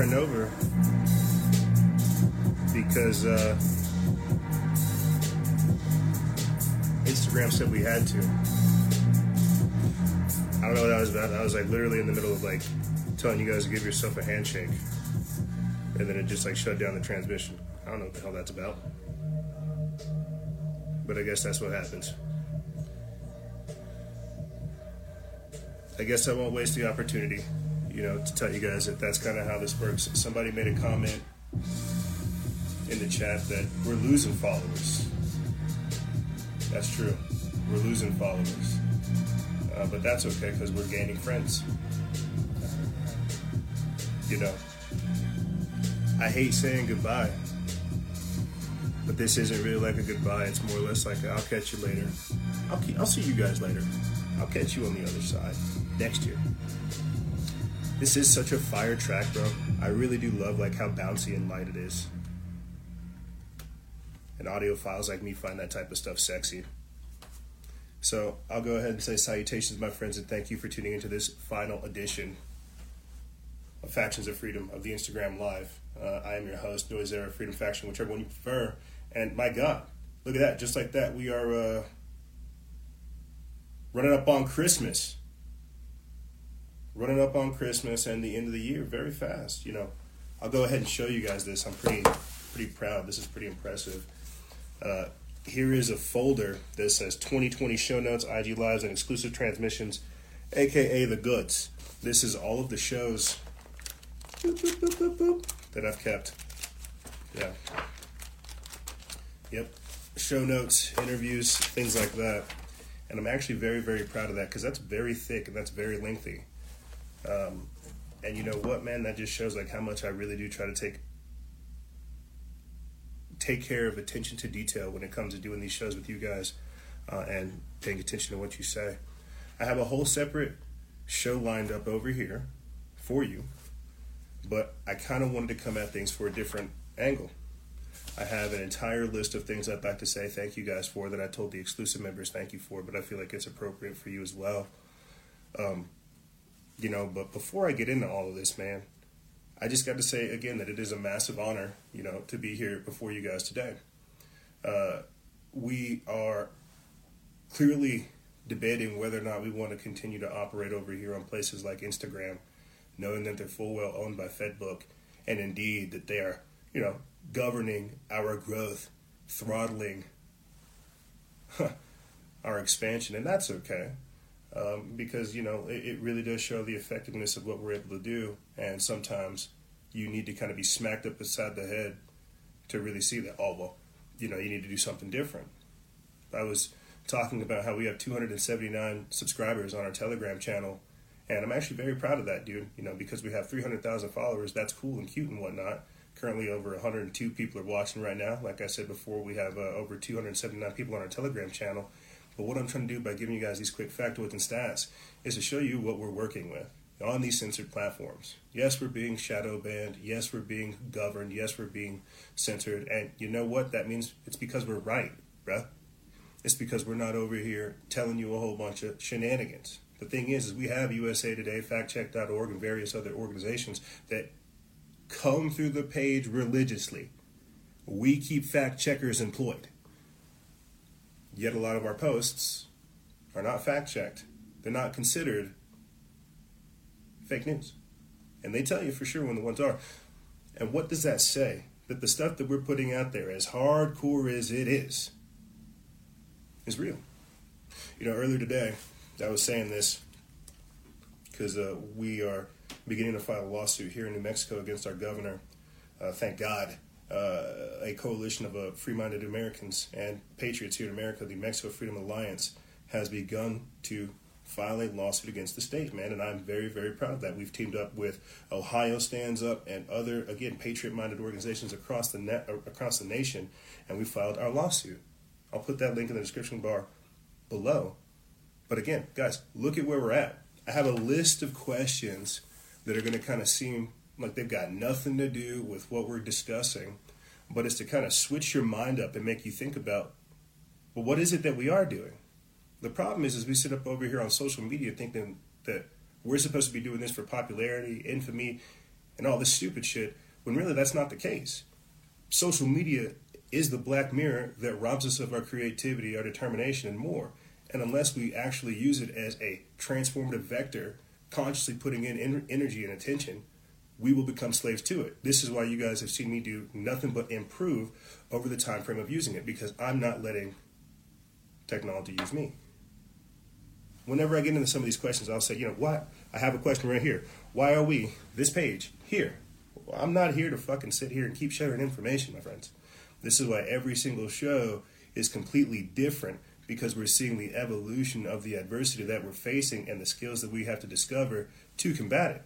starting over because uh, Instagram said we had to. I don't know what that was about. I was like literally in the middle of like telling you guys to give yourself a handshake, and then it just like shut down the transmission. I don't know what the hell that's about, but I guess that's what happens. I guess I won't waste the opportunity, you know, to tell you guys that that's kind of how this works. Somebody made a comment in the chat that we're losing followers. That's true. We're losing followers. Uh, but that's okay because we're gaining friends. You know, I hate saying goodbye, but this isn't really like a goodbye. It's more or less like i I'll catch you later. I'll, keep, I'll see you guys later. I'll catch you on the other side next year. This is such a fire track, bro. I really do love like how bouncy and light it is. And audiophiles like me find that type of stuff sexy. So I'll go ahead and say salutations, my friends, and thank you for tuning into this final edition of Factions of Freedom of the Instagram Live. Uh, I am your host, Noise Era Freedom Faction, whichever one you prefer. And my God, look at that! Just like that, we are uh, running up on Christmas. Running up on Christmas and the end of the year very fast. You know, I'll go ahead and show you guys this. I'm pretty pretty proud. This is pretty impressive. Uh, here is a folder that says 2020 show notes, IG lives, and exclusive transmissions, aka the goods. This is all of the shows boop, boop, boop, that I've kept. Yeah. Yep. Show notes, interviews, things like that. And I'm actually very, very proud of that because that's very thick and that's very lengthy. Um, and you know what, man? That just shows like how much I really do try to take take care of attention to detail when it comes to doing these shows with you guys uh, and paying attention to what you say. I have a whole separate show lined up over here for you, but I kind of wanted to come at things for a different angle. I have an entire list of things I'd like to say thank you guys for that I told the exclusive members thank you for, but I feel like it's appropriate for you as well. Um, you know, but before I get into all of this, man, I just got to say again that it is a massive honor, you know, to be here before you guys today. Uh, we are clearly debating whether or not we want to continue to operate over here on places like Instagram, knowing that they're full well owned by FedBook, and indeed that they are, you know, governing our growth, throttling our expansion, and that's okay um, because you know it, it, really does show the effectiveness of what we're able to do, and sometimes you need to kind of be smacked up beside the head to really see that. Oh well, you know you need to do something different. I was talking about how we have 279 subscribers on our Telegram channel, and I'm actually very proud of that, dude. You know because we have 300,000 followers, that's cool and cute and whatnot. Currently, over 102 people are watching right now. Like I said before, we have uh, over 279 people on our Telegram channel but what I'm trying to do by giving you guys these quick factoids and stats is to show you what we're working with on these censored platforms. Yes, we're being shadow banned. Yes, we're being governed. Yes, we're being censored. And you know what? That means it's because we're right, bruh. It's because we're not over here telling you a whole bunch of shenanigans. The thing is, is we have USA Today, FactCheck.org, and various other organizations that come through the page religiously. We keep fact checkers employed. Yet a lot of our posts are not fact checked. They're not considered fake news. And they tell you for sure when the ones are. And what does that say? That the stuff that we're putting out there, as hardcore as it is, is real. You know, earlier today, I was saying this because uh, we are beginning to file a lawsuit here in New Mexico against our governor. Uh, thank God uh, a coalition of uh, free minded Americans and patriots here in America, the Mexico Freedom Alliance, has begun to file a lawsuit against the state, man. And I'm very, very proud of that. We've teamed up with Ohio Stands Up and other, again, patriot minded organizations across the, net, uh, across the nation, and we filed our lawsuit. I'll put that link in the description bar below. But again, guys, look at where we're at. I have a list of questions that are going to kind of seem like they've got nothing to do with what we're discussing, but it's to kind of switch your mind up and make you think about, well, what is it that we are doing? The problem is, is we sit up over here on social media thinking that we're supposed to be doing this for popularity, infamy, and all this stupid shit when really that's not the case. Social media is the black mirror that robs us of our creativity, our determination, and more. And unless we actually use it as a transformative vector, consciously putting in energy and attention, we will become slaves to it. This is why you guys have seen me do nothing but improve over the time frame of using it because I'm not letting technology use me. Whenever I get into some of these questions, I'll say, you know, what? I have a question right here. Why are we this page here? Well, I'm not here to fucking sit here and keep sharing information, my friends. This is why every single show is completely different because we're seeing the evolution of the adversity that we're facing and the skills that we have to discover to combat it.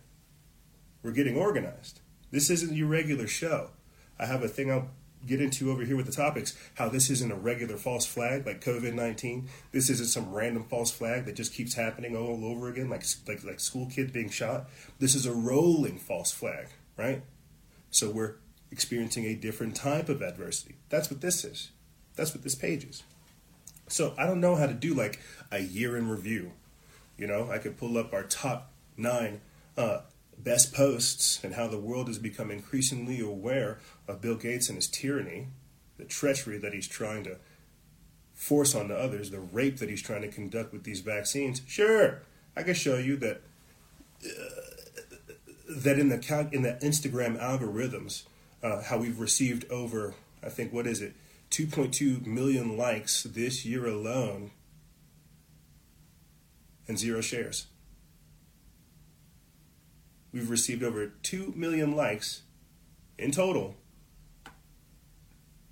We're getting organized. This isn't your regular show. I have a thing I'll get into over here with the topics how this isn't a regular false flag like COVID 19. This isn't some random false flag that just keeps happening all over again, like, like, like school kids being shot. This is a rolling false flag, right? So we're experiencing a different type of adversity. That's what this is. That's what this page is. So I don't know how to do like a year in review. You know, I could pull up our top nine uh, best posts and how the world has become increasingly aware of Bill Gates and his tyranny, the treachery that he's trying to force onto others, the rape that he's trying to conduct with these vaccines. Sure, I can show you that uh, that in the in the Instagram algorithms uh, how we've received over, I think, what is it, 2.2 million likes this year alone and zero shares. We've received over 2 million likes in total,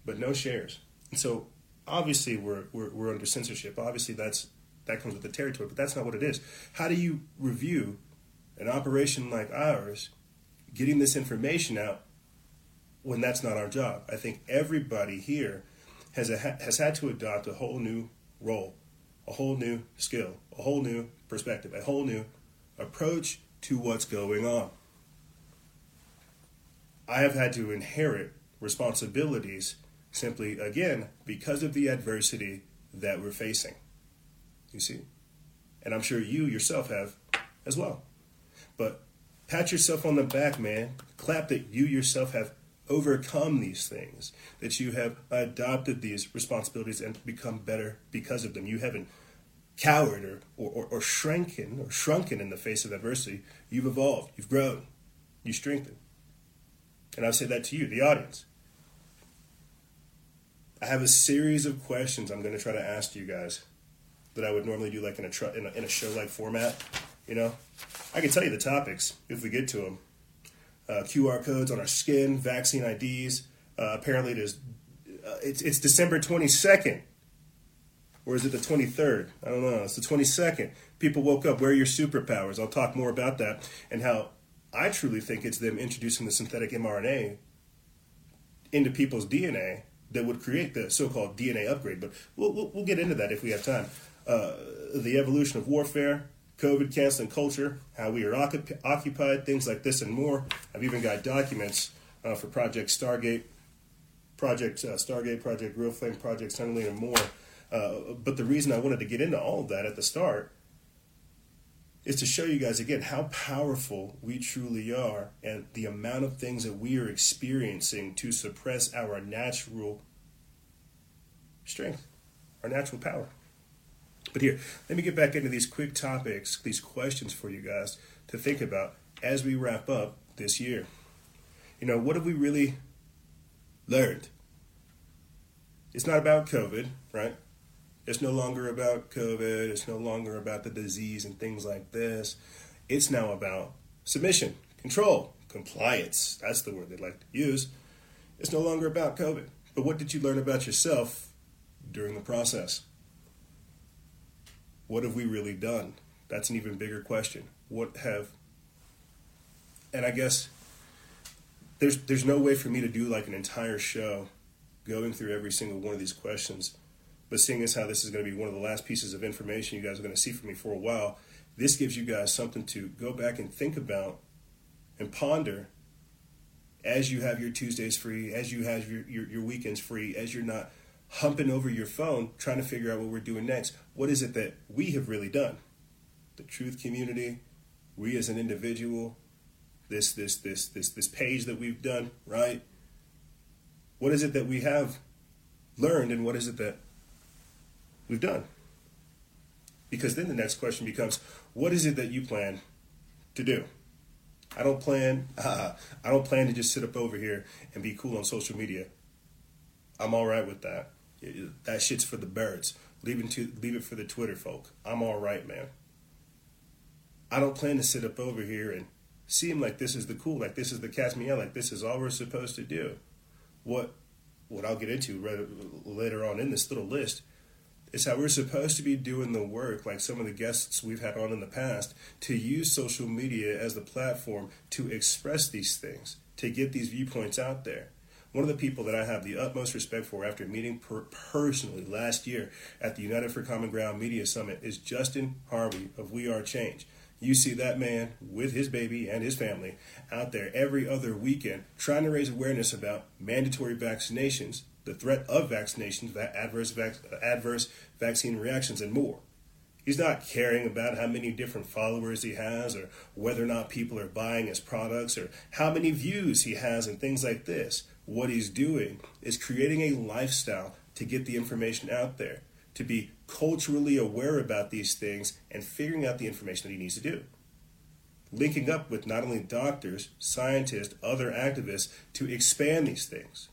but no shares. And so obviously we're, we're, we're under censorship. Obviously that's that comes with the territory, but that's not what it is. How do you review an operation like ours, getting this information out when that's not our job. I think everybody here has a, has had to adopt a whole new role, a whole new skill, a whole new perspective, a whole new approach to what's going on. I have had to inherit responsibilities simply again because of the adversity that we're facing. You see? And I'm sure you yourself have as well. But pat yourself on the back, man. Clap that you yourself have overcome these things, that you have adopted these responsibilities and become better because of them. You haven't cowered or, or, or shrunken or shrunken in the face of adversity. You've evolved, you've grown, you strengthened. And I'll say that to you, the audience. I have a series of questions I'm going to try to ask you guys that I would normally do like in a, tr- in a, in a show like format. You know, I can tell you the topics if we get to them uh, QR codes on our skin, vaccine IDs. Uh, apparently, it is uh, it's it's December twenty second, or is it the twenty third? I don't know. It's the twenty second. People woke up. Where are your superpowers? I'll talk more about that and how I truly think it's them introducing the synthetic mRNA into people's DNA that would create the so-called DNA upgrade. But we'll, we'll, we'll get into that if we have time. Uh, the evolution of warfare, COVID canceling culture, how we are occupied, things like this and more. I've even got documents uh, for Project Stargate, Project uh, Stargate, Project Grill Flame, Project Center Lane, and more. Uh, but the reason I wanted to get into all of that at the start is to show you guys again how powerful we truly are and the amount of things that we are experiencing to suppress our natural strength, our natural power. But here, let me get back into these quick topics, these questions for you guys to think about as we wrap up this year. You know, what have we really learned? It's not about COVID, right? It's no longer about COVID. It's no longer about the disease and things like this. It's now about submission, control, compliance. That's the word they like to use. It's no longer about COVID. But what did you learn about yourself during the process? what have we really done? That's an even bigger question. What have and I guess there's there's no way for me to do like an entire show going through every single one of these questions. But seeing as how this is going to be one of the last pieces of information you guys are going to see from me for a while, this gives you guys something to go back and think about and ponder as you have your Tuesdays free, as you have your, your, your weekends free, as you're not humping over your phone trying to figure out what we're doing next. What is it that we have really done? The truth community, we as an individual, this this this this this page that we've done, right? What is it that we have learned and what is it that we've done? Because then the next question becomes, what is it that you plan to do? I don't plan. Uh, I don't plan to just sit up over here and be cool on social media. I'm all right with that. That shit's for the birds. Leave it to leave it for the Twitter folk. I'm all right, man. I don't plan to sit up over here and seem like this is the cool, like this is the catch me out, like this is all we're supposed to do. What what I'll get into later on in this little list is how we're supposed to be doing the work, like some of the guests we've had on in the past, to use social media as the platform to express these things, to get these viewpoints out there. One of the people that I have the utmost respect for after meeting per- personally last year at the United for Common Ground Media Summit is Justin Harvey of We Are Change. You see that man with his baby and his family out there every other weekend trying to raise awareness about mandatory vaccinations, the threat of vaccinations, adverse, vac- adverse vaccine reactions, and more. He's not caring about how many different followers he has or whether or not people are buying his products or how many views he has and things like this. What he's doing is creating a lifestyle to get the information out there, to be culturally aware about these things and figuring out the information that he needs to do. Linking up with not only doctors, scientists, other activists to expand these things.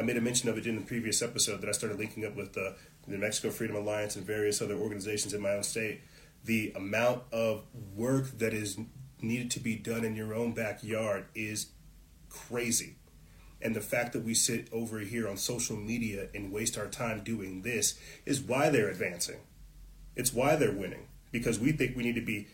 I made a mention of it in the previous episode that I started linking up with uh, the New Mexico Freedom Alliance and various other organizations in my own state. The amount of work that is needed to be done in your own backyard is crazy. And the fact that we sit over here on social media and waste our time doing this is why they're advancing. It's why they're winning. Because we think we need to be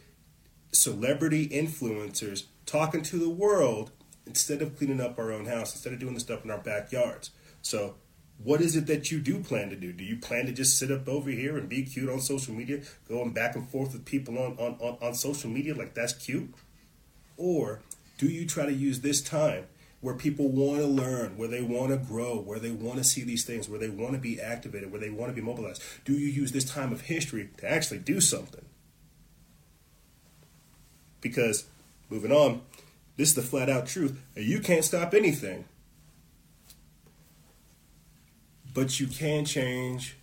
celebrity influencers talking to the world instead of cleaning up our own house, instead of doing the stuff in our backyards. So, what is it that you do plan to do? Do you plan to just sit up over here and be cute on social media, going back and forth with people on, on, on, on social media like that's cute? Or do you try to use this time where people want to learn, where they want to grow, where they want to see these things, where they want to be activated, where they want to be mobilized? Do you use this time of history to actually do something? Because, moving on, this is the flat out truth. You can't stop anything. But you can change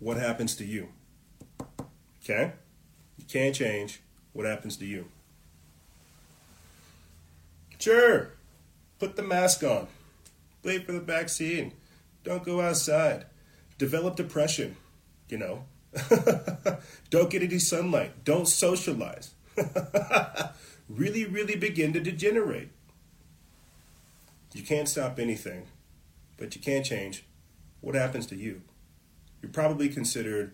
what happens to you. Okay? You can change what happens to you. Sure. Put the mask on. Wait for the vaccine. Don't go outside. Develop depression. You know. Don't get any sunlight. Don't socialize. really, really begin to degenerate. You can't stop anything, but you can change what happens to you. You're probably considered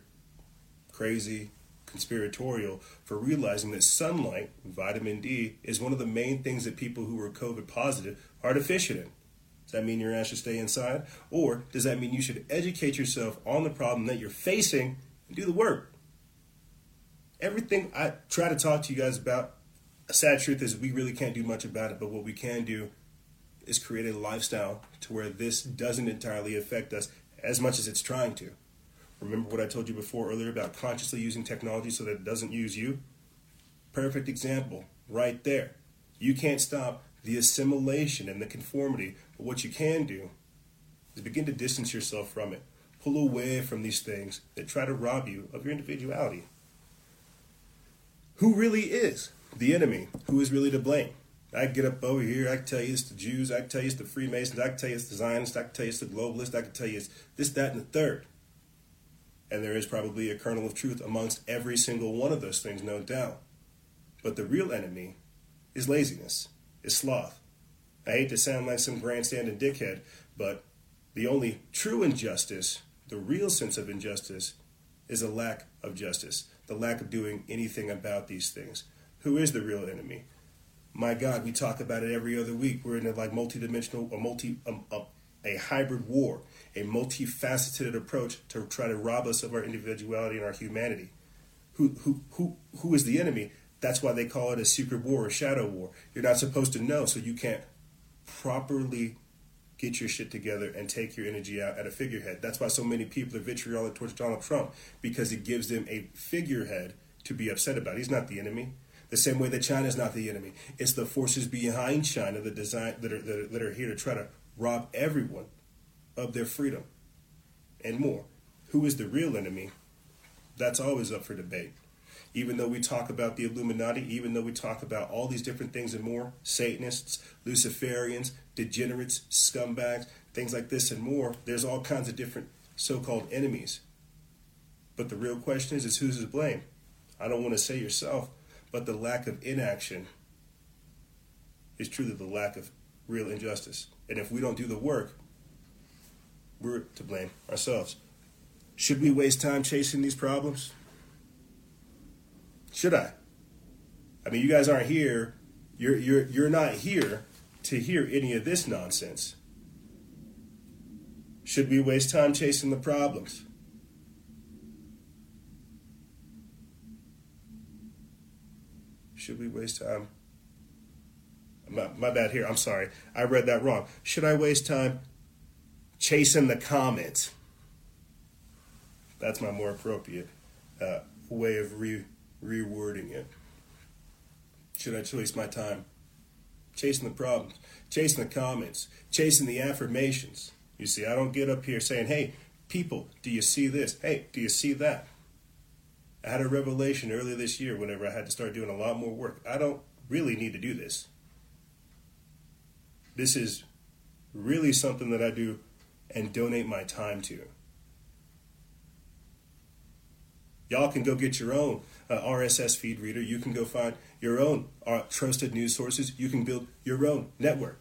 crazy, conspiratorial for realizing that sunlight, vitamin D, is one of the main things that people who are COVID positive are deficient in. Does that mean your ass should stay inside? Or does that mean you should educate yourself on the problem that you're facing and do the work? Everything I try to talk to you guys about, a sad truth is we really can't do much about it, but what we can do is create a lifestyle to where this doesn't entirely affect us as much as it's trying to. Remember what I told you before earlier about consciously using technology so that it doesn't use you? Perfect example right there. You can't stop the assimilation and the conformity, but what you can do is begin to distance yourself from it. Pull away from these things that try to rob you of your individuality. Who really is the enemy? Who is really to blame? I get up over here, I tell you it's the Jews, I tell you it's the Freemasons, I tell you it's the Zionists, I tell you it's the globalists, I can tell you it's this, that, and the third. And there is probably a kernel of truth amongst every single one of those things, no doubt. But the real enemy is laziness, is sloth. I hate to sound like some grandstanding dickhead, but the only true injustice, the real sense of injustice, is a lack of justice, the lack of doing anything about these things. Who is the real enemy? My God, we talk about it every other week. We're in a like multi-dimensional, a multi, um, a, a hybrid war a multifaceted approach to try to rob us of our individuality and our humanity. Who, who, who, who is the enemy? That's why they call it a secret war or shadow war. You're not supposed to know, so you can't properly get your shit together and take your energy out at a figurehead. That's why so many people are vitriolic towards Donald Trump because it gives them a figurehead to be upset about. He's not the enemy. The same way that China is not the enemy. It's the forces behind China that design that are, that are, that are here to try to rob everyone of their freedom and more. Who is the real enemy? That's always up for debate. Even though we talk about the Illuminati, even though we talk about all these different things and more, Satanists, Luciferians, degenerates, scumbags, things like this and more, there's all kinds of different so called enemies. But the real question is, is who's to blame? I don't want to say yourself, but the lack of inaction is truly the lack of real injustice. And if we don't do the work, we're to blame ourselves. Should we waste time chasing these problems? Should I? I mean, you guys aren't here. You're you're you're not here to hear any of this nonsense. Should we waste time chasing the problems? Should we waste time? My, my bad here. I'm sorry. I read that wrong. Should I waste time chasing the comments? That's my more appropriate uh, way of re- rewording it. Should I waste my time chasing the problems, chasing the comments, chasing the affirmations? You see, I don't get up here saying, hey, people, do you see this? Hey, do you see that? I had a revelation earlier this year whenever I had to start doing a lot more work. I don't really need to do this. This is really something that I do and donate my time to. Y'all can go get your own uh, RSS feed reader. You can go find your own uh, trusted news sources. You can build your own network.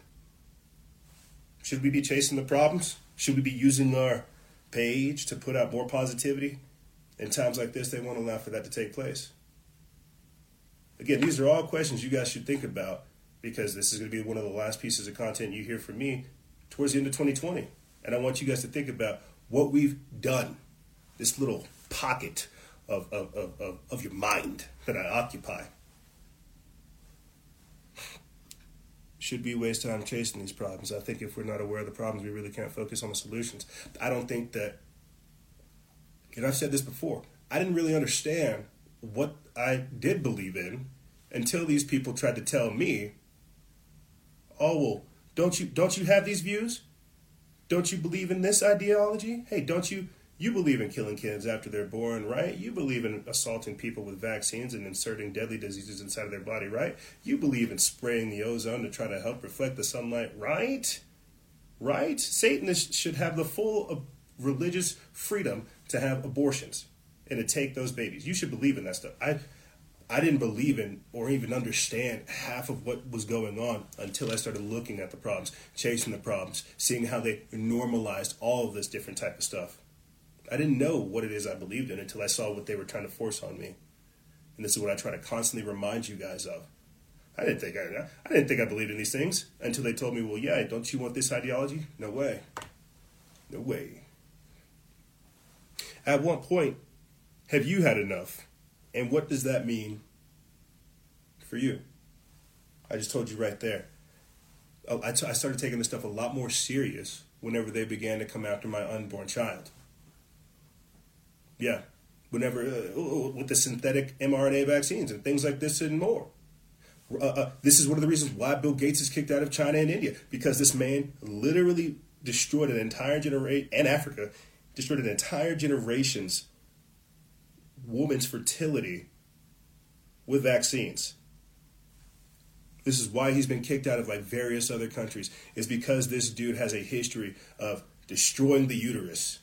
Should we be chasing the problems? Should we be using our page to put out more positivity? In times like this, they won't allow for that to take place. Again, these are all questions you guys should think about because this is going to be one of the last pieces of content you hear from me towards the end of 2020. And I want you guys to think about what we've done, this little pocket of, of, of, of, of your mind that I occupy. should we waste time chasing these problems? I think if we're not aware of the problems, we really can't focus on the solutions. I don't think that, and I've said this before, I didn't really understand what I did believe in until these people tried to tell me, "Oh well, don't you don't you have these views? Don't you believe in this ideology? Hey, don't you you believe in killing kids after they're born, right? You believe in assaulting people with vaccines and inserting deadly diseases inside of their body, right? You believe in spraying the ozone to try to help reflect the sunlight, right? Right? Satanists should have the full uh, religious freedom to have abortions and to take those babies. You should believe in that stuff. I I didn't believe in or even understand half of what was going on until I started looking at the problems, chasing the problems, seeing how they normalized all of this different type of stuff. I didn't know what it is I believed in until I saw what they were trying to force on me. And this is what I try to constantly remind you guys of. I didn't think I, I didn't think I believed in these things until they told me, "Well, yeah, don't you want this ideology?" No way. No way. At what point have you had enough? And what does that mean for you? I just told you right there. Oh, I, t- I started taking this stuff a lot more serious whenever they began to come after my unborn child. Yeah, whenever uh, with the synthetic mRNA vaccines and things like this and more. Uh, uh, this is one of the reasons why Bill Gates is kicked out of China and India because this man literally destroyed an entire generation and Africa destroyed an entire generation's woman's fertility with vaccines. This is why he's been kicked out of like various other countries. Is because this dude has a history of destroying the uterus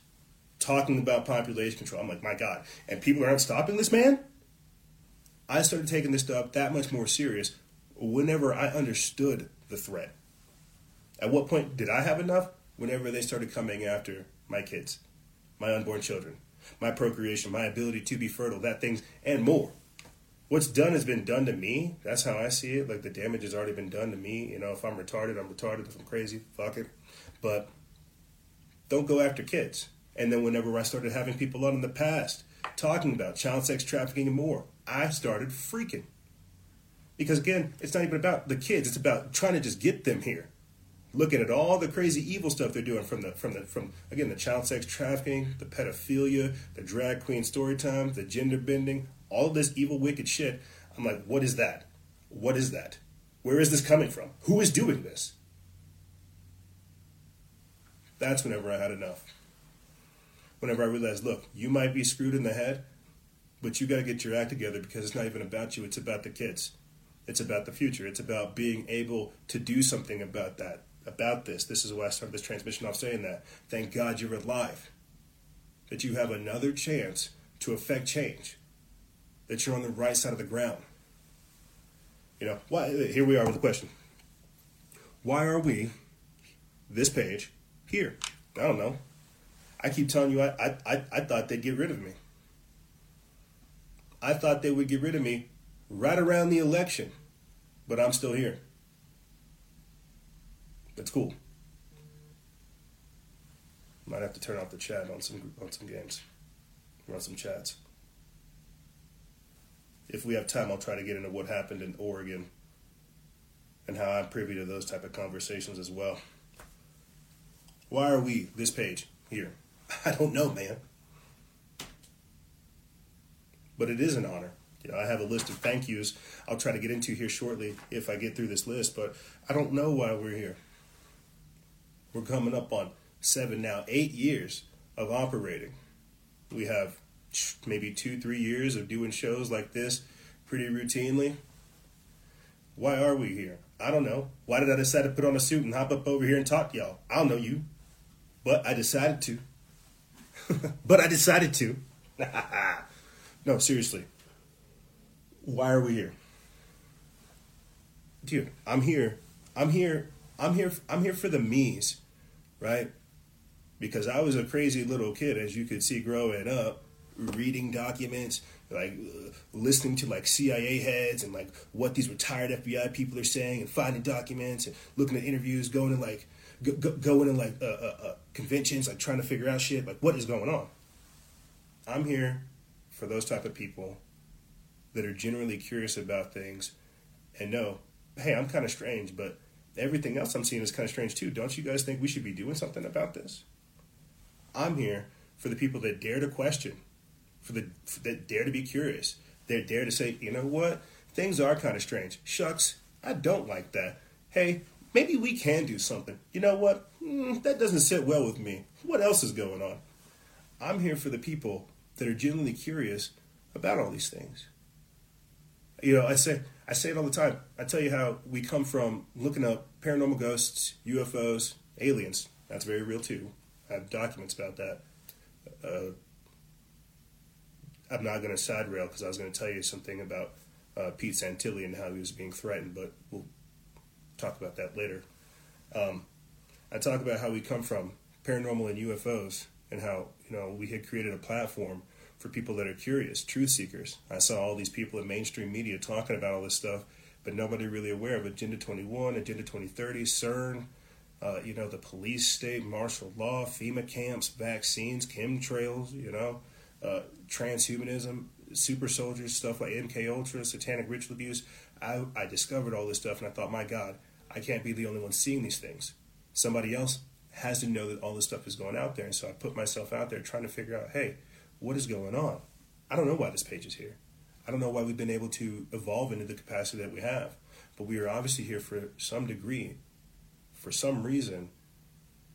talking about population control. I'm like, my God. And people aren't stopping this man? I started taking this stuff that much more serious whenever I understood the threat. At what point did I have enough? Whenever they started coming after my kids, my unborn children, my procreation, my ability to be fertile, that things, and more. What's done has been done to me. That's how I see it. Like the damage has already been done to me. You know, if I'm retarded, I'm retarded. If I'm crazy, fuck it. But don't go after kids. And then whenever I started having people on in the past talking about child sex trafficking and more, I started freaking. Because again, it's not even about the kids, it's about trying to just get them here. Looking at all the crazy evil stuff they're doing from the from the from again the child sex trafficking, the pedophilia, the drag queen story time, the gender bending, all this evil wicked shit. I'm like, what is that? What is that? Where is this coming from? Who is doing this? That's whenever I had enough. Whenever I realized, look, you might be screwed in the head, but you got to get your act together because it's not even about you, it's about the kids. It's about the future. It's about being able to do something about that, about this. This is why I started this transmission off saying that. Thank God you're alive. That you have another chance to affect change. That you're on the right side of the ground. You know, why here we are with the question. Why are we, this page, here? I don't know. I keep telling you I, I, I thought they'd get rid of me. I thought they would get rid of me right around the election, but I'm still here. That's cool. Might have to turn off the chat on some on some games, run some chats. If we have time, I'll try to get into what happened in Oregon and how I'm privy to those type of conversations as well. Why are we this page here? I don't know, man. But it is an honor. You know, I have a list of thank yous I'll try to get into here shortly if I get through this list, but I don't know why we're here. We're coming up on seven now, eight years of operating. We have maybe two, three years of doing shows like this pretty routinely. Why are we here? I don't know. Why did I decide to put on a suit and hop up over here and talk to y'all? I don't know you, but I decided to. but I decided to. no, seriously. Why are we here? Dude, I'm here. I'm here. I'm here. I'm here for the me's, right? Because I was a crazy little kid, as you could see growing up, reading documents, like uh, listening to like CIA heads and like what these retired FBI people are saying, and finding documents and looking at interviews, going to like go, go, going to like uh, uh, uh, conventions, like trying to figure out shit, like what is going on. I'm here for those type of people that are generally curious about things and know, hey, I'm kind of strange, but everything else I'm seeing is kind of strange too. Don't you guys think we should be doing something about this? I'm here for the people that dare to question, for the for that dare to be curious, that dare to say, you know what, things are kind of strange. Shucks, I don't like that. Hey, maybe we can do something. You know what? Mm, that doesn't sit well with me. What else is going on? I'm here for the people that are genuinely curious about all these things. You know, I say I say it all the time. I tell you how we come from looking up paranormal ghosts, UFOs, aliens. That's very real too. I have documents about that. Uh, I'm not going to side rail because I was going to tell you something about uh, Pete Santilli and how he was being threatened, but we'll talk about that later. Um, I talk about how we come from paranormal and UFOs and how you know we had created a platform for people that are curious, truth seekers. I saw all these people in mainstream media talking about all this stuff, but nobody really aware of Agenda 21, Agenda 2030, CERN, uh, you know, the police state, martial law, FEMA camps, vaccines, chemtrails, you know, uh, transhumanism, super soldiers, stuff like MK Ultra, satanic ritual abuse. I, I discovered all this stuff and I thought, my God, I can't be the only one seeing these things. Somebody else has to know that all this stuff is going out there. And so I put myself out there trying to figure out, hey, what is going on? I don't know why this page is here. I don't know why we've been able to evolve into the capacity that we have. But we are obviously here for some degree, for some reason.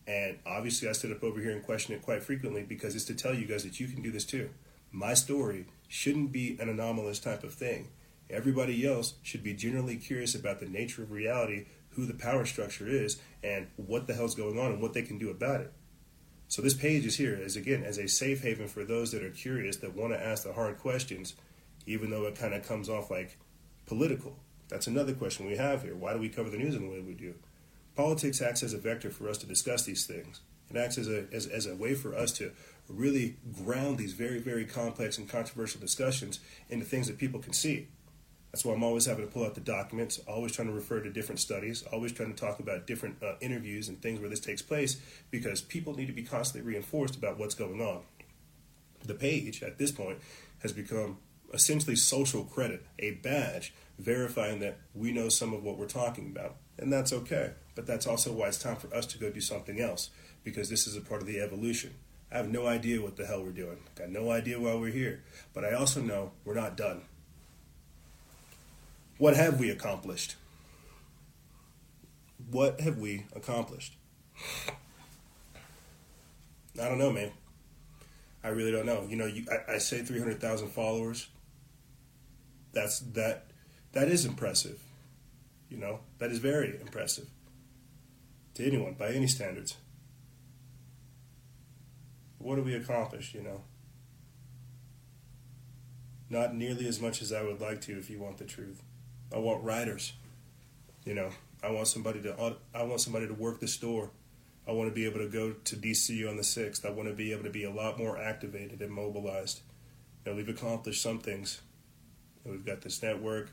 And obviously, I stood up over here and question it quite frequently because it's to tell you guys that you can do this too. My story shouldn't be an anomalous type of thing. Everybody else should be generally curious about the nature of reality, who the power structure is, and what the hell's going on and what they can do about it. So this page is here as again as a safe haven for those that are curious that want to ask the hard questions, even though it kind of comes off like political. That's another question we have here. Why do we cover the news in the way we do? Politics acts as a vector for us to discuss these things. It acts as a as, as a way for us to really ground these very very complex and controversial discussions into things that people can see. That's why I'm always having to pull out the documents, always trying to refer to different studies, always trying to talk about different uh, interviews and things where this takes place because people need to be constantly reinforced about what's going on. The page at this point has become essentially social credit, a badge verifying that we know some of what we're talking about. And that's okay. But that's also why it's time for us to go do something else because this is a part of the evolution. I have no idea what the hell we're doing. Got no idea why we're here. But I also know we're not done. What have we accomplished? What have we accomplished? I don't know, man. I really don't know. You know, you, I, I say 300,000 followers. That's that. That is impressive. You know, that is very impressive to anyone by any standards. What have we accomplished? You know, not nearly as much as I would like to. If you want the truth, I want writers. You know, I want somebody to. I want somebody to work the store. I want to be able to go to DC on the 6th. I want to be able to be a lot more activated and mobilized. You know, we've accomplished some things. We've got this network.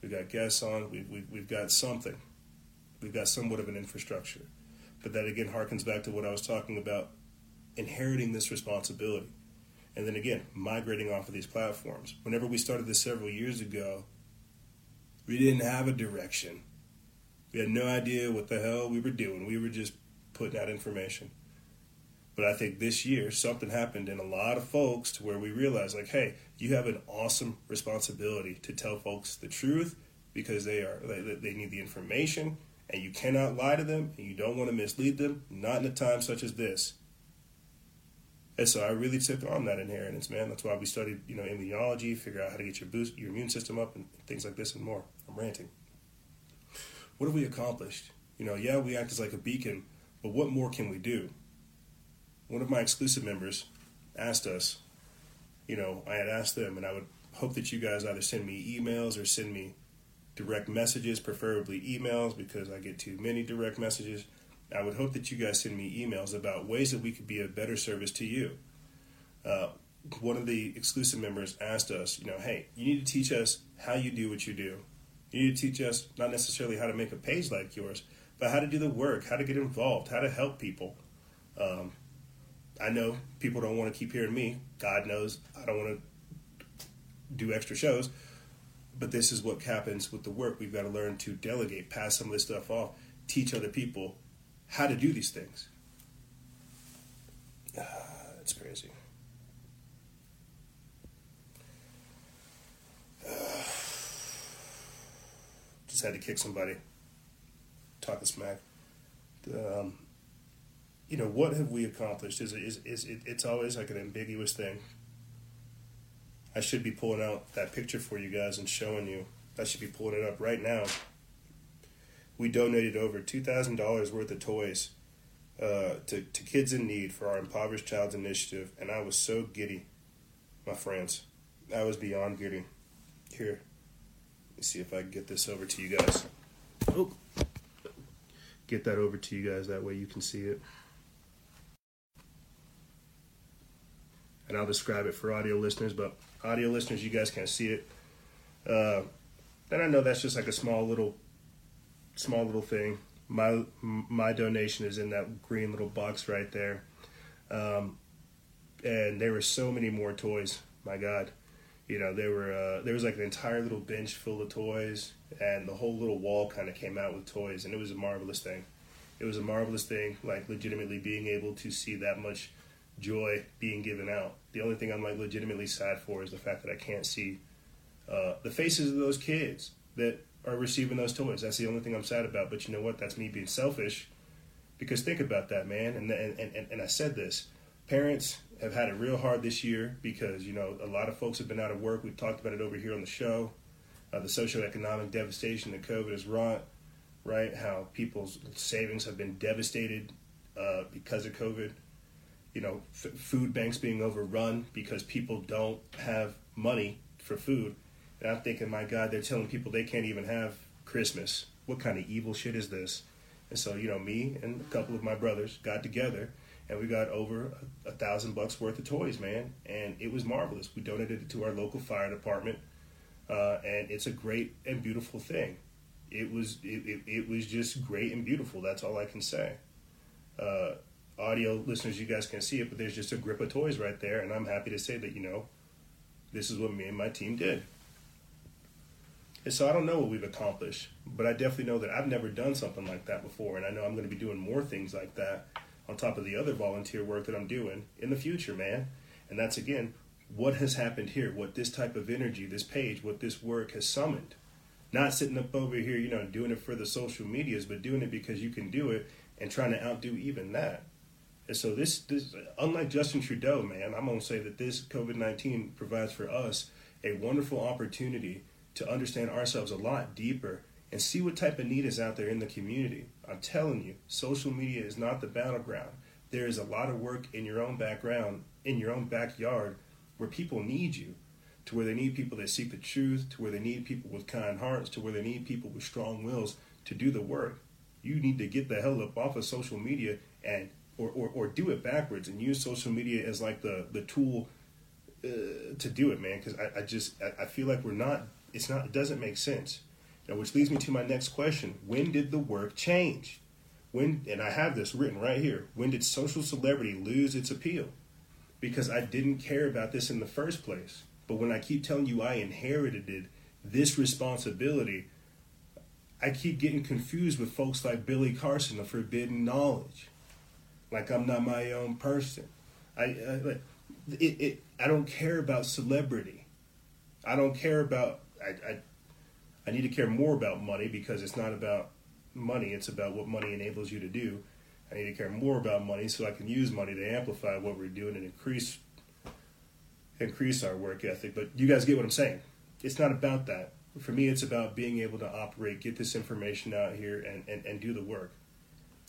We've got guests on. We've, we've, we've got something. We've got somewhat of an infrastructure. But that again harkens back to what I was talking about inheriting this responsibility. And then again, migrating off of these platforms. Whenever we started this several years ago, we didn't have a direction. We had no idea what the hell we were doing. We were just putting out information. But I think this year something happened in a lot of folks to where we realized like, hey, you have an awesome responsibility to tell folks the truth because they are they, they need the information and you cannot lie to them and you don't want to mislead them, not in a time such as this. And so I really took on that inheritance, man. That's why we studied, you know, immunology, figure out how to get your boost, your immune system up, and things like this and more. I'm ranting. What have we accomplished? You know, yeah, we act as like a beacon but what more can we do? One of my exclusive members asked us, you know, I had asked them, and I would hope that you guys either send me emails or send me direct messages, preferably emails, because I get too many direct messages. I would hope that you guys send me emails about ways that we could be a better service to you. Uh, one of the exclusive members asked us, you know, hey, you need to teach us how you do what you do. You need to teach us not necessarily how to make a page like yours, but how to do the work, how to get involved, how to help people. Um, I know people don't want to keep hearing me. God knows I don't want to do extra shows. But this is what happens with the work. We've got to learn to delegate, pass some of this stuff off, teach other people how to do these things. Ah, that's crazy. Had to kick somebody talking smack. Um, you know, what have we accomplished? Is, is, is it, it's always like an ambiguous thing. I should be pulling out that picture for you guys and showing you. I should be pulling it up right now. We donated over $2,000 worth of toys uh, to, to kids in need for our Impoverished Child's Initiative, and I was so giddy, my friends. I was beyond giddy. Here, see if I can get this over to you guys. Oh get that over to you guys. That way you can see it. And I'll describe it for audio listeners, but audio listeners, you guys can't see it. Uh, and I know that's just like a small little, small little thing. My my donation is in that green little box right there, um, and there were so many more toys. My God, you know there were uh, there was like an entire little bench full of toys and the whole little wall kind of came out with toys, and it was a marvelous thing. It was a marvelous thing, like legitimately being able to see that much joy being given out. The only thing I'm like legitimately sad for is the fact that I can't see uh, the faces of those kids that are receiving those toys. That's the only thing I'm sad about. But you know what? That's me being selfish. Because think about that, man. And and and, and I said this. Parents have had it real hard this year because you know a lot of folks have been out of work. We've talked about it over here on the show uh, the socioeconomic devastation that COVID has wrought, right? How people's savings have been devastated uh, because of COVID. You know, f- food banks being overrun because people don't have money for food. And I'm thinking, my God, they're telling people they can't even have Christmas. What kind of evil shit is this? And so, you know, me and a couple of my brothers got together and we got over a, a thousand bucks worth of toys, man. And it was marvelous. We donated it to our local fire department uh, and it's a great and beautiful thing. It was it, it, it, was just great and beautiful. That's all I can say. Uh, audio listeners, you guys can't see it, but there's just a grip of toys right there, and I'm happy to say that you know this is what me and my team did. And so I don't know what we've accomplished, but I definitely know that I've never done something like that before, and I know I'm going to be doing more things like that on top of the other volunteer work that I'm doing in the future, man. And that's again what has happened here, what this type of energy, this page, what this work has summoned. Not sitting up over here, you know, doing it for the social medias, but doing it because you can do it and trying to outdo even that. And so this, this unlike Justin Trudeau, man, I'm gonna say that this COVID nineteen provides for us a wonderful opportunity to understand ourselves a lot deeper and see what type of need is out there in the community. I'm telling you, social media is not the battleground. There is a lot of work in your own background, in your own backyard, where people need you, to where they need people that seek the truth, to where they need people with kind hearts, to where they need people with strong wills to do the work. You need to get the hell up off of social media and or, or, or do it backwards and use social media as like the the tool uh, to do it, man. Because I, I just I, I feel like we're not. It's not. It doesn't make sense. Now, which leads me to my next question: When did the work change? When and I have this written right here. When did social celebrity lose its appeal? Because I didn't care about this in the first place. But when I keep telling you I inherited it, this responsibility, I keep getting confused with folks like Billy Carson of Forbidden Knowledge. Like I'm not my own person. I, I it, it I don't care about celebrity. I don't care about I, I I need to care more about money because it's not about money, it's about what money enables you to do. I need to care more about money so I can use money to amplify what we're doing and increase increase our work ethic. But you guys get what I'm saying. It's not about that. For me, it's about being able to operate, get this information out here, and, and, and do the work.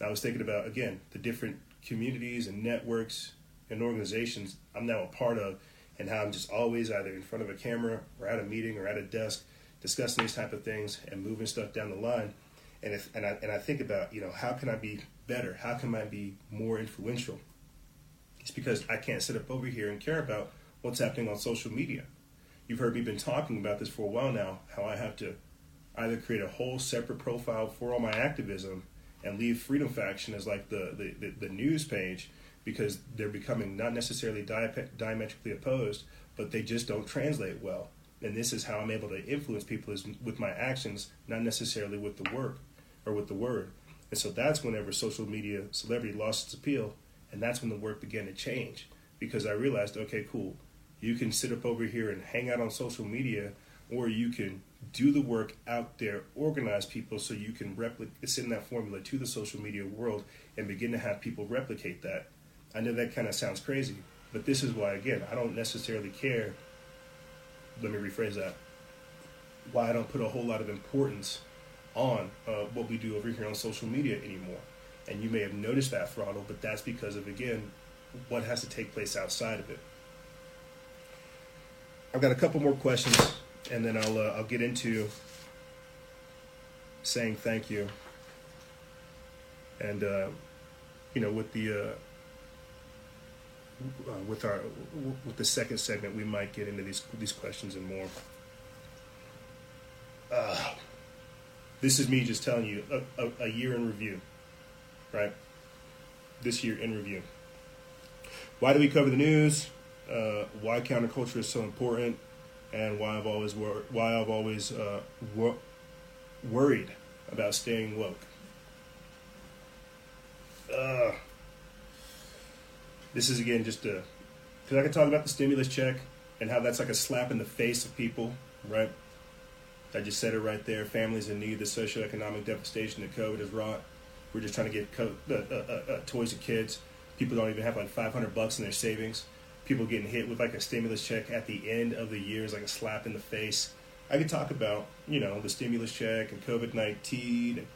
I was thinking about, again, the different communities and networks and organizations I'm now a part of, and how I'm just always either in front of a camera or at a meeting or at a desk discussing these type of things and moving stuff down the line. And if and I and I think about you know how can I be better? How can I be more influential? It's because I can't sit up over here and care about what's happening on social media. You've heard me been talking about this for a while now. How I have to either create a whole separate profile for all my activism and leave Freedom Faction as like the the, the, the news page because they're becoming not necessarily diametrically opposed, but they just don't translate well. And this is how I'm able to influence people is with my actions, not necessarily with the work or with the word. And so that's whenever social media celebrity lost its appeal, and that's when the work began to change because I realized, okay, cool, you can sit up over here and hang out on social media, or you can do the work out there, organize people so you can replicate, send that formula to the social media world and begin to have people replicate that I know that kind of sounds crazy, but this is why, again, I don't necessarily care. Let me rephrase that. Why I don't put a whole lot of importance on uh, what we do over here on social media anymore. And you may have noticed that throttle, but that's because of, again, what has to take place outside of it. I've got a couple more questions, and then I'll, uh, I'll get into saying thank you. And, uh, you know, with the uh, with our with the second segment, we might get into these these questions and more. Uh, this is me just telling you a, a, a, year in review, right? This year in review. Why do we cover the news? Uh, why counterculture is so important, and why I've always wor- why I've always uh, wor- worried about staying woke. Uh, this is again just a because I can talk about the stimulus check and how that's like a slap in the face of people, right? I just said it right there. Families in need, the socioeconomic devastation that COVID has wrought. We're just trying to get co- uh, uh, uh, uh toys to kids. People don't even have like 500 bucks in their savings. People getting hit with like a stimulus check at the end of the year is like a slap in the face. I could talk about, you know, the stimulus check and COVID 19 and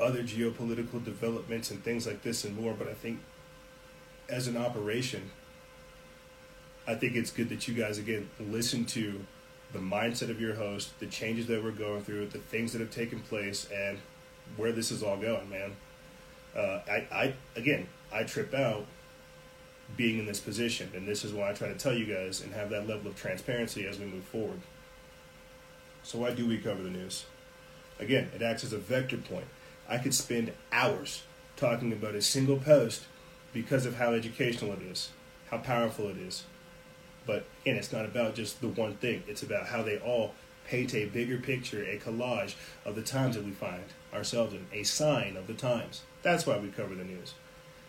other geopolitical developments and things like this and more, but I think as an operation, I think it's good that you guys again listen to the mindset of your host, the changes that we're going through, the things that have taken place, and where this is all going, man. Uh, I, I again, I trip out being in this position, and this is why I try to tell you guys and have that level of transparency as we move forward. So why do we cover the news? Again, it acts as a vector point. I could spend hours talking about a single post because of how educational it is, how powerful it is. But again, it's not about just the one thing. It's about how they all paint a bigger picture, a collage of the times that we find ourselves in, a sign of the times. That's why we cover the news.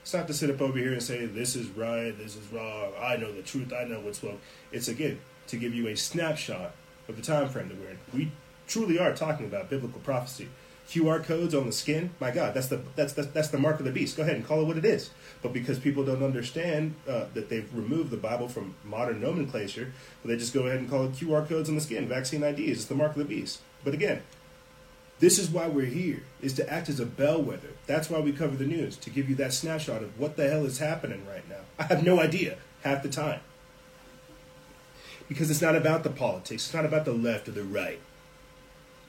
It's not to sit up over here and say this is right, this is wrong. I know the truth. I know what's wrong. It's again to give you a snapshot of the time frame that we're in. We truly are talking about biblical prophecy. QR codes on the skin, my God, that's the that's the, that's the mark of the beast. Go ahead and call it what it is. But because people don't understand uh, that they've removed the Bible from modern nomenclature, they just go ahead and call it QR codes on the skin, vaccine IDs. It's the mark of the beast. But again, this is why we're here, is to act as a bellwether. That's why we cover the news, to give you that snapshot of what the hell is happening right now. I have no idea half the time. Because it's not about the politics, it's not about the left or the right.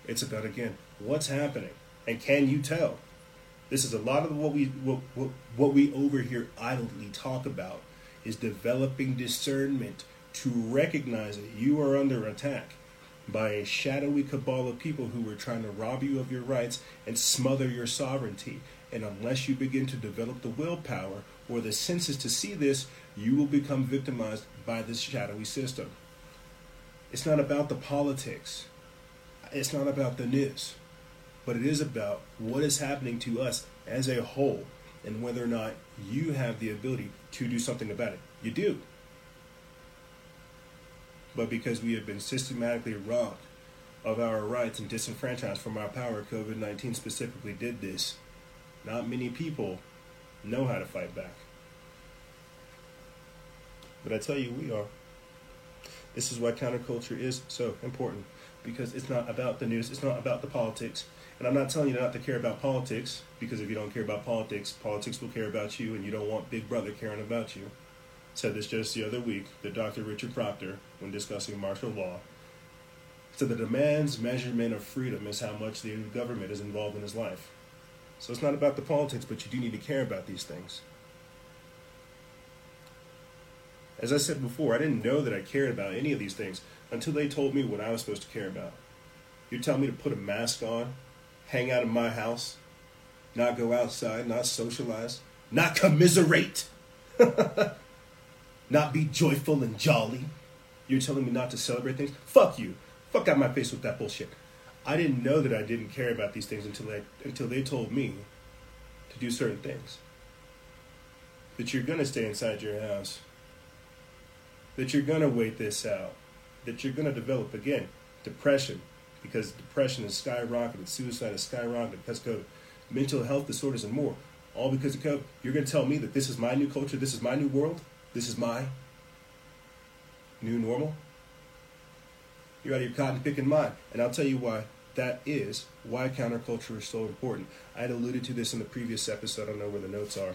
It's about, again, what's happening. And can you tell? This is a lot of what we what, what, what we over here idly talk about is developing discernment to recognize that you are under attack by a shadowy cabal of people who are trying to rob you of your rights and smother your sovereignty. And unless you begin to develop the willpower or the senses to see this, you will become victimized by this shadowy system. It's not about the politics, it's not about the news, but it is about what is happening to us as a whole and whether or not you have the ability to do something about it. You do. But because we have been systematically robbed of our rights and disenfranchised from our power, COVID 19 specifically did this. Not many people know how to fight back. But I tell you, we are. This is why counterculture is so important because it's not about the news, it's not about the politics. And I'm not telling you not to care about politics because if you don't care about politics, politics will care about you and you don't want Big Brother caring about you said this just the other week that Dr. Richard Proctor, when discussing martial law, said the demands measurement of freedom is how much the government is involved in his life. So it's not about the politics, but you do need to care about these things. As I said before, I didn't know that I cared about any of these things until they told me what I was supposed to care about. You tell me to put a mask on, hang out in my house, not go outside, not socialize, not commiserate. not be joyful and jolly. You're telling me not to celebrate things? Fuck you. Fuck out my face with that bullshit. I didn't know that I didn't care about these things until they until they told me to do certain things. That you're gonna stay inside your house. That you're gonna wait this out. That you're gonna develop again depression because depression is skyrocketing, suicide is skyrocketing because of mental health disorders and more. All because of COVID. You're gonna tell me that this is my new culture, this is my new world? This is my new normal. You're out of your cotton picking mind. And I'll tell you why that is why counterculture is so important. I had alluded to this in the previous episode. I don't know where the notes are.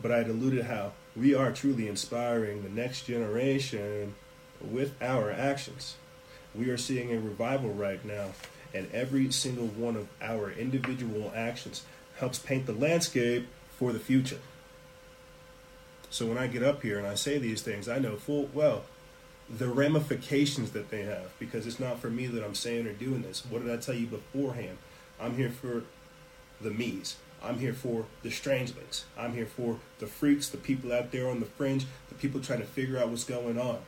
But I had alluded how we are truly inspiring the next generation with our actions. We are seeing a revival right now, and every single one of our individual actions helps paint the landscape for the future. So when I get up here and I say these things, I know full well the ramifications that they have because it's not for me that I'm saying or doing this. What did I tell you beforehand? I'm here for the me's. I'm here for the strangelings. I'm here for the freaks, the people out there on the fringe, the people trying to figure out what's going on.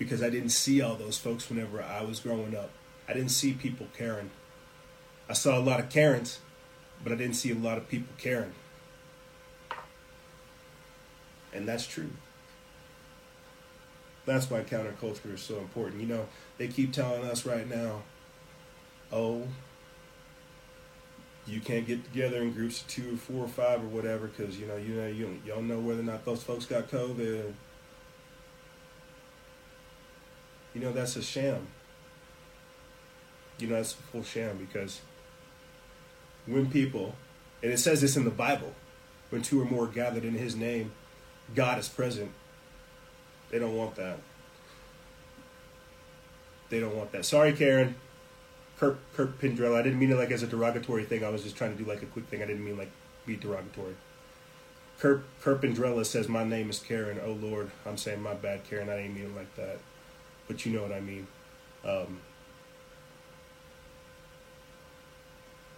Because I didn't see all those folks whenever I was growing up. I didn't see people caring. I saw a lot of Karens, but I didn't see a lot of people caring. And that's true. That's why counterculture is so important. You know, they keep telling us right now, oh, you can't get together in groups of two or four or five or whatever because you know you know you don't, you don't know whether or not those folks got COVID. You know that's a sham. You know that's a full sham because when people, and it says this in the Bible, when two or more gathered in His name, God is present. They don't want that. They don't want that. Sorry, Karen. Kirk, Kirk Pindrell. I didn't mean it like as a derogatory thing. I was just trying to do like a quick thing. I didn't mean like be derogatory. Kirk, Kirk Pindrella says, My name is Karen. Oh, Lord. I'm saying, My bad, Karen. I didn't mean it like that. But you know what I mean. Um,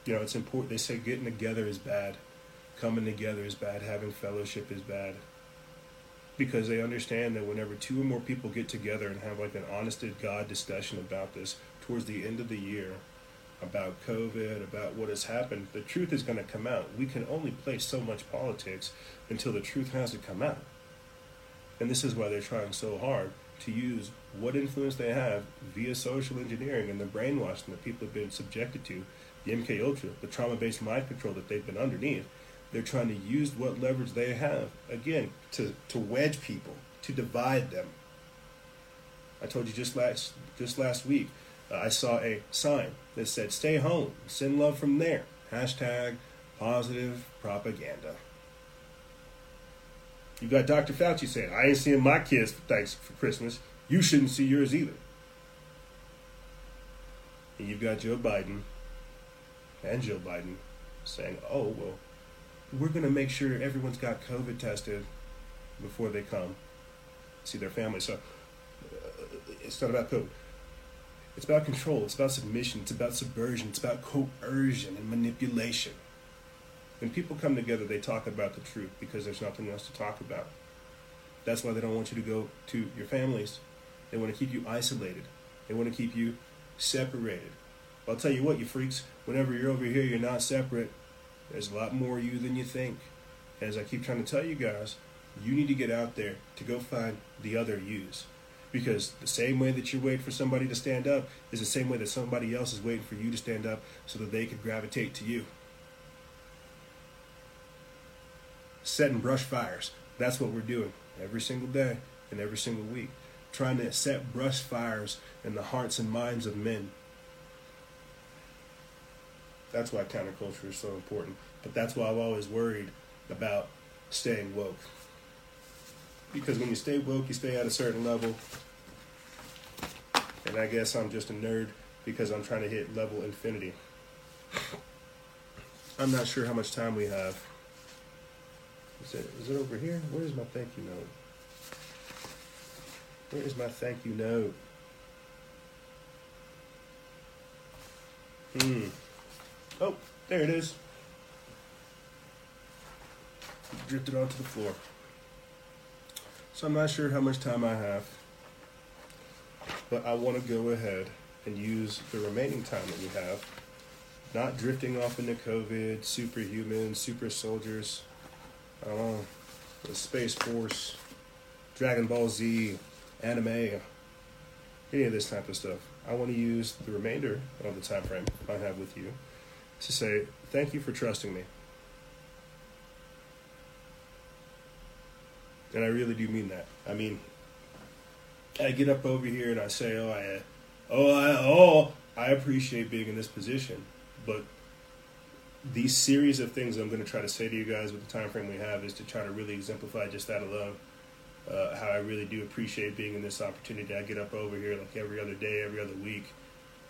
you know, it's important. They say getting together is bad. Coming together is bad. Having fellowship is bad because they understand that whenever two or more people get together and have like an honest to God discussion about this towards the end of the year, about COVID, about what has happened, the truth is going to come out. We can only play so much politics until the truth has to come out. And this is why they're trying so hard to use what influence they have via social engineering and the brainwashing that people have been subjected to, the MK Ultra, the trauma-based mind control that they've been underneath. They're trying to use what leverage they have again to to wedge people, to divide them. I told you just last just last week, uh, I saw a sign that said "Stay home, send love from there." Hashtag positive propaganda. You got Dr. Fauci saying, I ain't seeing my kids for thanks for Christmas. You shouldn't see yours either. And you've got Joe Biden and Jill Biden saying, oh, well, we're going to make sure everyone's got COVID tested before they come see their family. So uh, it's not about COVID. It's about control. It's about submission. It's about subversion. It's about coercion and manipulation when people come together, they talk about the truth because there's nothing else to talk about. That's why they don't want you to go to your families. They want to keep you isolated. They want to keep you separated. I'll tell you what, you freaks, whenever you're over here, you're not separate. There's a lot more you than you think. As I keep trying to tell you guys, you need to get out there to go find the other yous. Because the same way that you're waiting for somebody to stand up is the same way that somebody else is waiting for you to stand up so that they can gravitate to you. Setting brush fires. That's what we're doing every single day and every single week. Trying to set brush fires in the hearts and minds of men. That's why counterculture is so important. But that's why I've always worried about staying woke. Because when you stay woke, you stay at a certain level. And I guess I'm just a nerd because I'm trying to hit level infinity. I'm not sure how much time we have. Is it, is it over here? Where is my thank you note? Where is my thank you note? Hmm. Oh, there it is. Drifted onto the floor. So I'm not sure how much time I have, but I want to go ahead and use the remaining time that we have, not drifting off into COVID, superhuman, super soldiers, I don't know, the Space Force, Dragon Ball Z, anime, any of this type of stuff. I want to use the remainder of the time frame I have with you to say thank you for trusting me. And I really do mean that. I mean, I get up over here and I say, "Oh, I, oh, I, oh, I appreciate being in this position," but these series of things I'm going to try to say to you guys with the time frame we have is to try to really exemplify just that alone. Uh, how I really do appreciate being in this opportunity. I get up over here like every other day, every other week,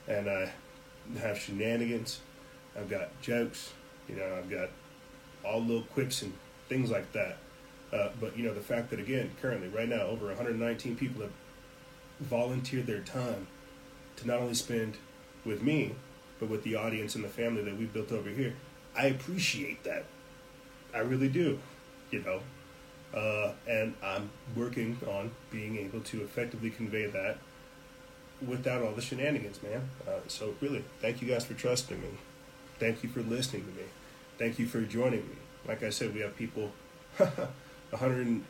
and I have shenanigans. I've got jokes, you know, I've got all little quips and things like that. Uh, but you know, the fact that again, currently, right now, over 119 people have volunteered their time to not only spend with me, but with the audience and the family that we built over here. I appreciate that. I really do, you know. Uh, and I'm working on being able to effectively convey that without all the shenanigans, man. Uh, so, really, thank you guys for trusting me. Thank you for listening to me. Thank you for joining me. Like I said, we have people, 100 and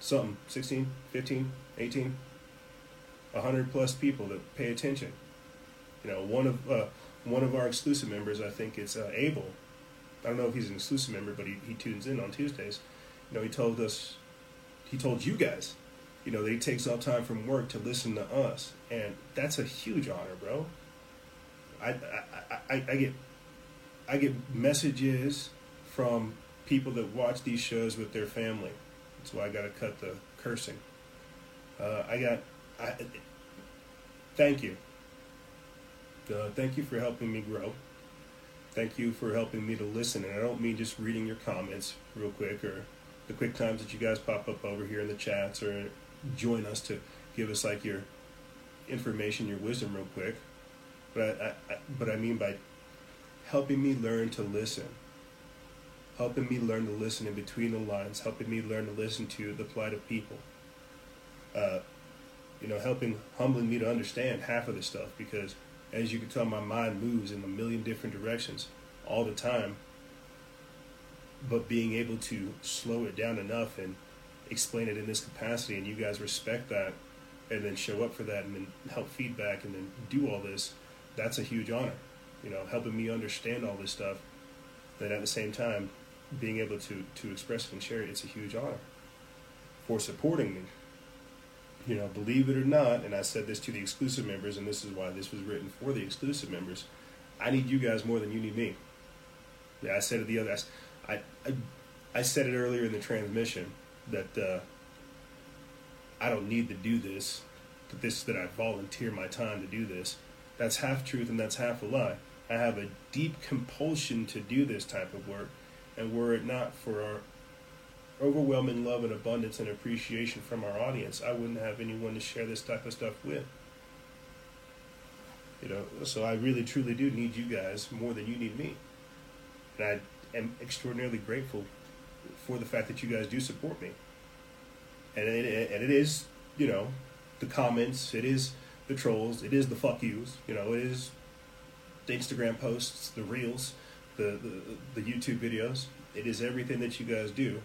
something, 16, 15, 18, 100 plus people that pay attention. You know, one of uh, one of our exclusive members, I think it's uh, Abel. I don't know if he's an exclusive member, but he, he tunes in on Tuesdays. You know, he told us, he told you guys, you know, that he takes all time from work to listen to us, and that's a huge honor, bro. I, I, I, I get I get messages from people that watch these shows with their family. That's why I got to cut the cursing. Uh, I got. I, thank you uh, thank you for helping me grow. Thank you for helping me to listen. And I don't mean just reading your comments real quick or the quick times that you guys pop up over here in the chats or join us to give us like your information, your wisdom real quick. But I, I, but I mean by helping me learn to listen, helping me learn to listen in between the lines, helping me learn to listen to the plight of people. Uh, you know, helping humbling me to understand half of this stuff because as you can tell, my mind moves in a million different directions all the time. But being able to slow it down enough and explain it in this capacity, and you guys respect that, and then show up for that and then help feedback and then do all this, that's a huge honor. You know, helping me understand all this stuff, then at the same time, being able to, to express and share it, it's a huge honor. For supporting me. You know, believe it or not, and I said this to the exclusive members, and this is why this was written for the exclusive members. I need you guys more than you need me. Yeah, I said it the other. I, I, I said it earlier in the transmission that uh, I don't need to do this, but this that I volunteer my time to do this. That's half truth and that's half a lie. I have a deep compulsion to do this type of work, and were it not for our overwhelming love and abundance and appreciation from our audience, I wouldn't have anyone to share this type of stuff with. You know, so I really truly do need you guys more than you need me. And I am extraordinarily grateful for the fact that you guys do support me. And it, and it is, you know, the comments, it is the trolls, it is the fuck yous, you know, it is the Instagram posts, the reels, the, the, the YouTube videos. It is everything that you guys do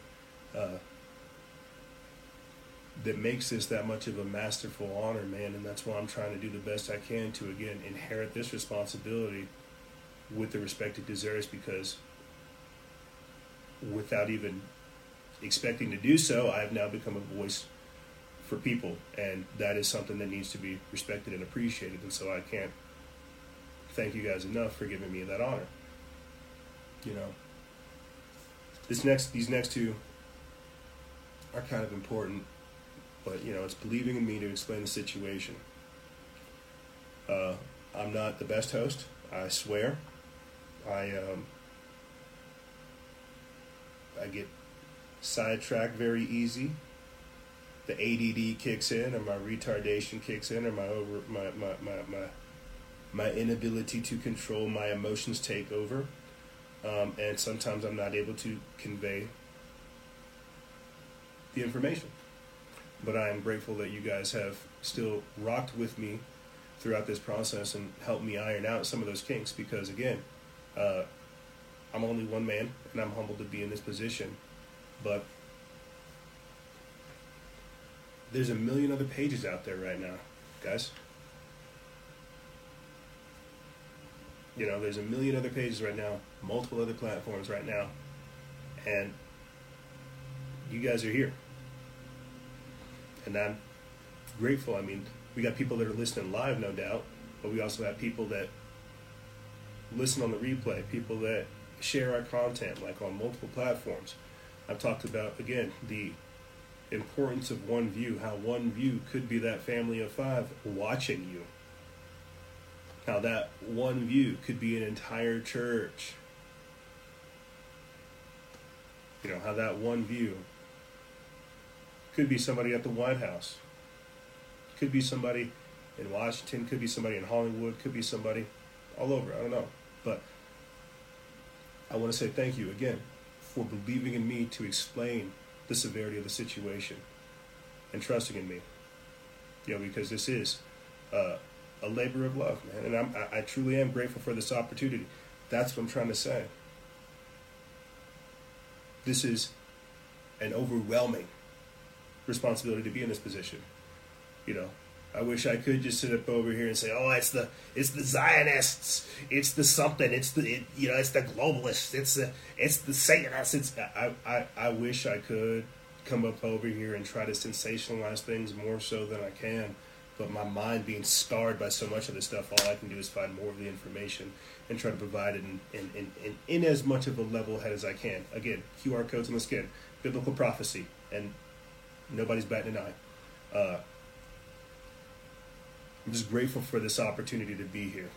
uh, that makes this that much of a masterful honor, man. And that's why I'm trying to do the best I can to, again, inherit this responsibility with the respect it deserves because without even expecting to do so, I have now become a voice for people, and that is something that needs to be respected and appreciated. And so I can't thank you guys enough for giving me that honor. You know, this next, these next two are kind of important, but you know, it's believing in me to explain the situation. Uh, I'm not the best host, I swear. I um, I get sidetracked very easy. The ADD kicks in, or my retardation kicks in, or my over my my my my, my inability to control my emotions take over, um, and sometimes I'm not able to convey the information. But I am grateful that you guys have still rocked with me throughout this process and helped me iron out some of those kinks because again, uh, I'm only one man, and I'm humbled to be in this position. But there's a million other pages out there right now, guys. You know, there's a million other pages right now, multiple other platforms right now, and you guys are here. And I'm grateful. I mean, we got people that are listening live, no doubt, but we also have people that listen on the replay, people that share our content like on multiple platforms. I've talked about again the importance of one view, how one view could be that family of five watching you. How that one view could be an entire church. You know, how that one view could be somebody at the White House, could be somebody in Washington, could be somebody in Hollywood, could be somebody all over. I don't know. But I want to say thank you again for believing in me to explain the severity of the situation and trusting in me. You know, because this is uh, a labor of love, man. And I'm, I, I truly am grateful for this opportunity. That's what I'm trying to say. This is an overwhelming responsibility to be in this position. You know, I wish I could just sit up over here and say, "Oh, it's the it's the Zionists, it's the something, it's the it, you know, it's the globalists, it's the it's the Satanists." It's I, I I wish I could come up over here and try to sensationalize things more so than I can, but my mind being scarred by so much of this stuff, all I can do is find more of the information and try to provide it in in, in, in, in as much of a level head as I can. Again, QR codes on the skin, biblical prophecy, and nobody's batting an eye. Uh, I'm just grateful for this opportunity to be here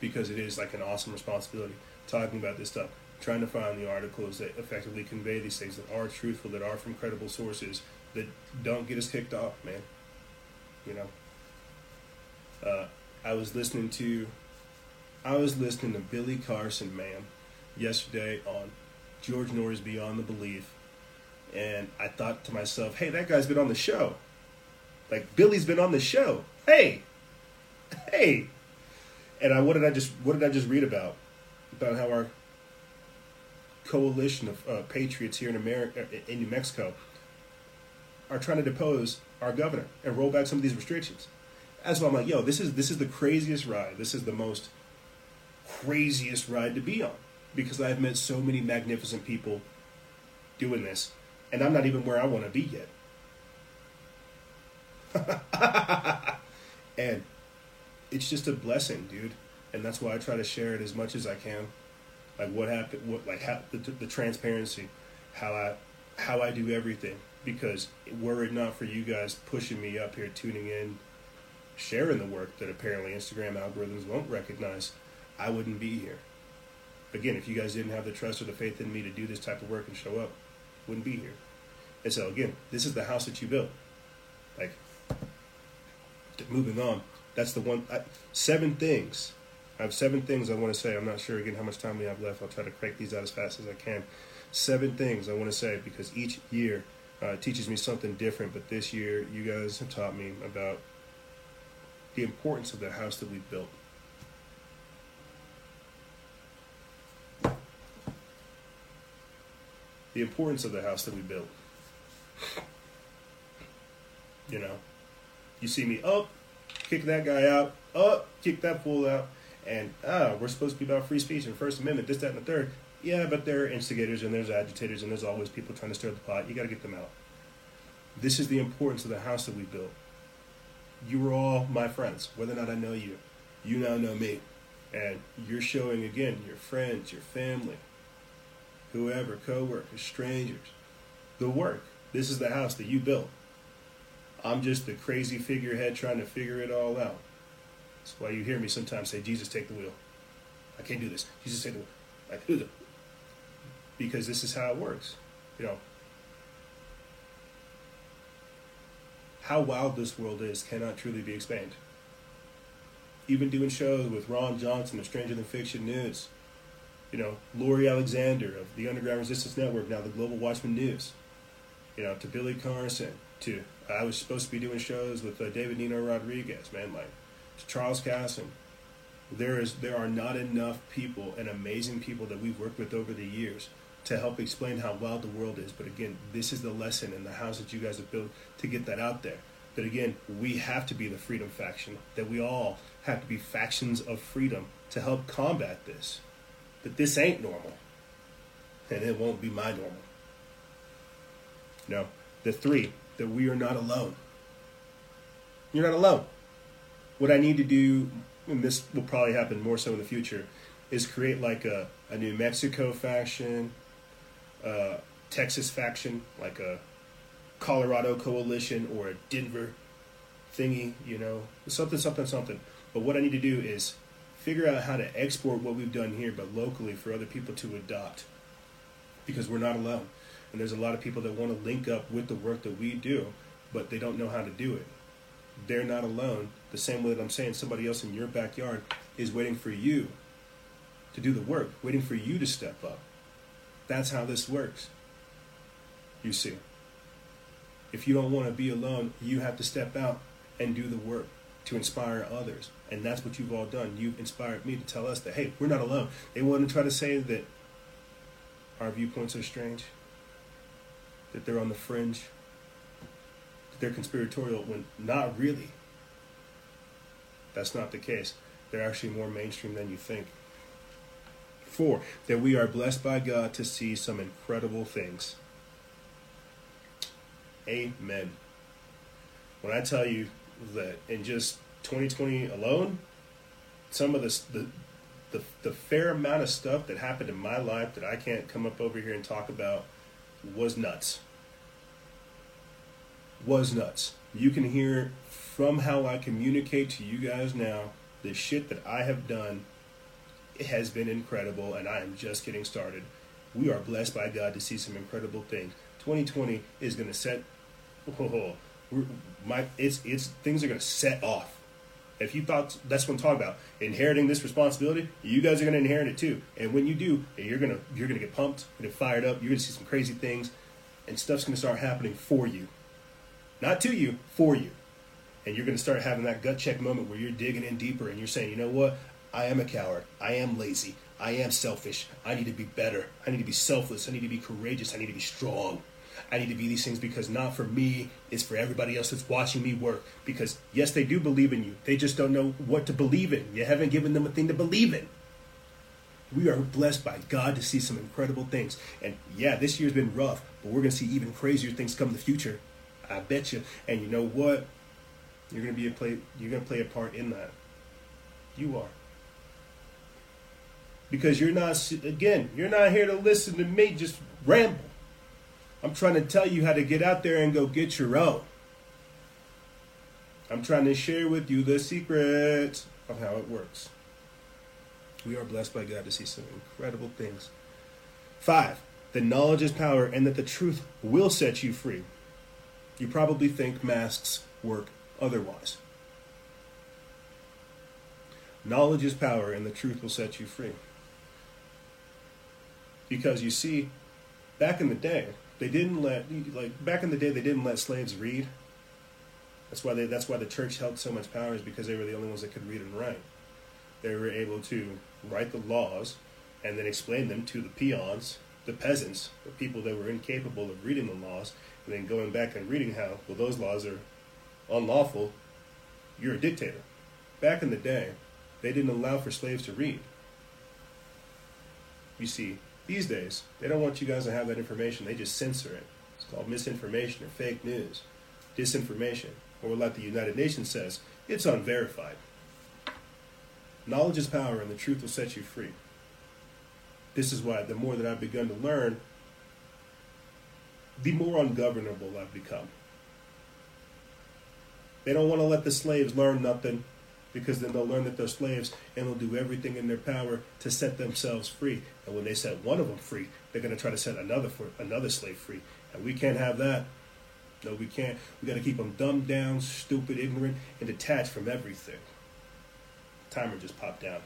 because it is like an awesome responsibility talking about this stuff, trying to find the articles that effectively convey these things that are truthful, that are from credible sources, that don't get us kicked off, man. You know, uh, I was listening to, I was listening to Billy Carson, man, yesterday on George Noory's Beyond the Belief, and I thought to myself, hey, that guy's been on the show. Like Billy's been on the show. Hey, hey. And I what did I just what did I just read about? About how our coalition of uh, patriots here in America, in New Mexico, are trying to depose our governor and roll back some of these restrictions. That's why I'm like, yo, this is this is the craziest ride. This is the most craziest ride to be on because I've met so many magnificent people doing this, and I'm not even where I want to be yet. and it's just a blessing, dude. And that's why I try to share it as much as I can. Like what happened, what like how, the, the transparency, how I how I do everything. Because were it not for you guys pushing me up here, tuning in, sharing the work that apparently Instagram algorithms won't recognize, I wouldn't be here. Again, if you guys didn't have the trust or the faith in me to do this type of work and show up, wouldn't be here. And so again, this is the house that you built. Like moving on. That's the one. I, seven things. I have seven things I want to say. I'm not sure again how much time we have left. I'll try to crank these out as fast as I can. Seven things I want to say because each year uh, teaches me something different. But this year, you guys have taught me about the importance of the house that we built. The importance of the house that we built. You know, you see me up, kick that guy out, up, kick that fool out, and ah, we're supposed to be about free speech and First Amendment, this, that, and the third. Yeah, but there are instigators and there's agitators and there's always people trying to stir the pot. You got to get them out. This is the importance of the house that we built. You were all my friends, whether or not I know you. You now know me. And you're showing again your friends, your family, whoever, co workers, strangers, the work. This is the house that you built. I'm just the crazy figurehead trying to figure it all out. That's why you hear me sometimes say, Jesus, take the wheel. I can't do this. Jesus, take the wheel. I do the because this is how it works. You know, how wild this world is cannot truly be explained. Even doing shows with Ron Johnson of Stranger Than Fiction News, you know, Lori Alexander of the Underground Resistance Network, now the Global Watchman News, you know, to Billy Carson, to I was supposed to be doing shows with uh, David Nino Rodriguez, man, like to Charles Casson. There is there are not enough people and amazing people that we've worked with over the years to help explain how wild the world is. But again, this is the lesson in the house that you guys have built to get that out there. That again, we have to be the freedom faction. That we all have to be factions of freedom to help combat this. That this ain't normal, and it won't be my normal. No, the three that we are not alone. You're not alone. What I need to do, and this will probably happen more so in the future, is create like a, a New Mexico faction, a Texas faction, like a Colorado coalition or a Denver thingy, you know, something, something, something. But what I need to do is figure out how to export what we've done here, but locally for other people to adopt, because we're not alone. And there's a lot of people that want to link up with the work that we do, but they don't know how to do it. They're not alone. The same way that I'm saying somebody else in your backyard is waiting for you to do the work, waiting for you to step up. That's how this works. You see. If you don't want to be alone, you have to step out and do the work to inspire others. And that's what you've all done. You've inspired me to tell us that, hey, we're not alone. They want to try to say that our viewpoints are strange that they're on the fringe, that they're conspiratorial, when not really. That's not the case. They're actually more mainstream than you think. Four, that we are blessed by God to see some incredible things. Amen. When I tell you that in just 2020 alone, some of the, the the, the fair amount of stuff that happened in my life that I can't come up over here and talk about was nuts. Was nuts. You can hear from how I communicate to you guys now the shit that I have done. Has been incredible, and I am just getting started. We are blessed by God to see some incredible things. 2020 is going to set. Oh, my, it's it's things are going to set off. If you thought that's what I'm talking about, inheriting this responsibility, you guys are going to inherit it too. And when you do, you're gonna you're gonna get pumped, you're gonna fired up, you're gonna see some crazy things, and stuff's gonna start happening for you, not to you, for you. And you're gonna start having that gut check moment where you're digging in deeper and you're saying, you know what, I am a coward, I am lazy, I am selfish, I need to be better, I need to be selfless, I need to be courageous, I need to be strong. I need to be these things because not for me, it's for everybody else that's watching me work. Because yes, they do believe in you. They just don't know what to believe in. You haven't given them a thing to believe in. We are blessed by God to see some incredible things. And yeah, this year's been rough, but we're going to see even crazier things come in the future. I bet you. And you know what? You're going to be a play. You're going to play a part in that. You are. Because you're not. Again, you're not here to listen to me just ramble. I'm trying to tell you how to get out there and go get your own. I'm trying to share with you the secret of how it works. We are blessed by God to see some incredible things. Five, the knowledge is power and that the truth will set you free. You probably think masks work otherwise. Knowledge is power and the truth will set you free. Because you see, back in the day, they didn't let like back in the day they didn't let slaves read. That's why they that's why the church held so much power is because they were the only ones that could read and write. They were able to write the laws and then explain them to the peons, the peasants, the people that were incapable of reading the laws, and then going back and reading how, well, those laws are unlawful, you're a dictator. Back in the day, they didn't allow for slaves to read. You see, these days, they don't want you guys to have that information, they just censor it. It's called misinformation or fake news, disinformation, or like the United Nations says, it's unverified. Knowledge is power, and the truth will set you free. This is why the more that I've begun to learn, the more ungovernable I've become. They don't want to let the slaves learn nothing because then they'll learn that they're slaves and they'll do everything in their power to set themselves free. And when they set one of them free, they're going to try to set another for another slave free. And we can't have that. No, we can't. We got to keep them dumbed down, stupid, ignorant, and detached from everything timer just popped down.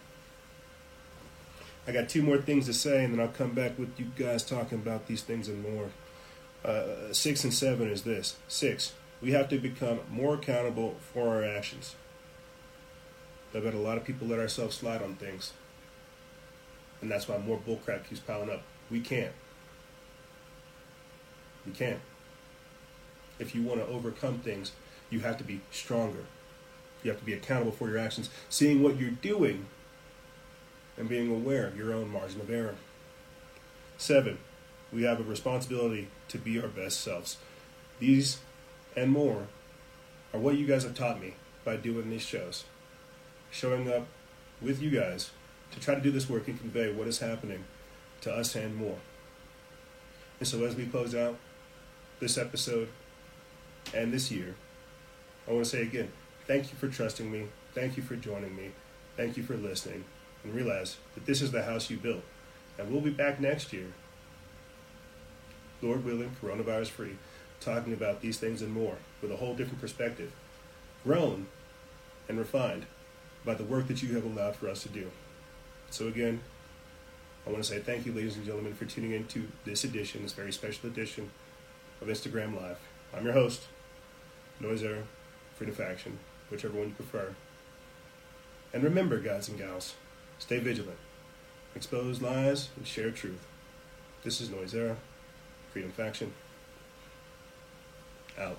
I got two more things to say, and then I'll come back with you guys talking about these things and more. Uh, six and seven is this. Six, we have to become more accountable for our actions. I bet a lot of people let ourselves slide on things. And that's why more bullcrap keeps piling up. We can't. We can't. If you want to overcome things, you have to be stronger. You have to be accountable for your actions, seeing what you're doing, and being aware of your own margin of error. Seven, we have a responsibility to be our best selves. These and more are what you guys have taught me by doing these shows. Showing up with you guys to try to do this work and convey what is happening to us and more. And so as we close out this episode and this year, I want to say again, Thank you for trusting me. Thank you for joining me. Thank you for listening. And realize that this is the house you built. And we'll be back next year, Lord willing, coronavirus free, talking about these things and more with a whole different perspective, grown and refined by the work that you have allowed for us to do. So, again, I want to say thank you, ladies and gentlemen, for tuning in to this edition, this very special edition of Instagram Live. I'm your host, Noiser, Freedom Faction whichever one you prefer. And remember, guys and gals, stay vigilant, expose lies, and share truth. This is Noise Era, Freedom Faction. Out.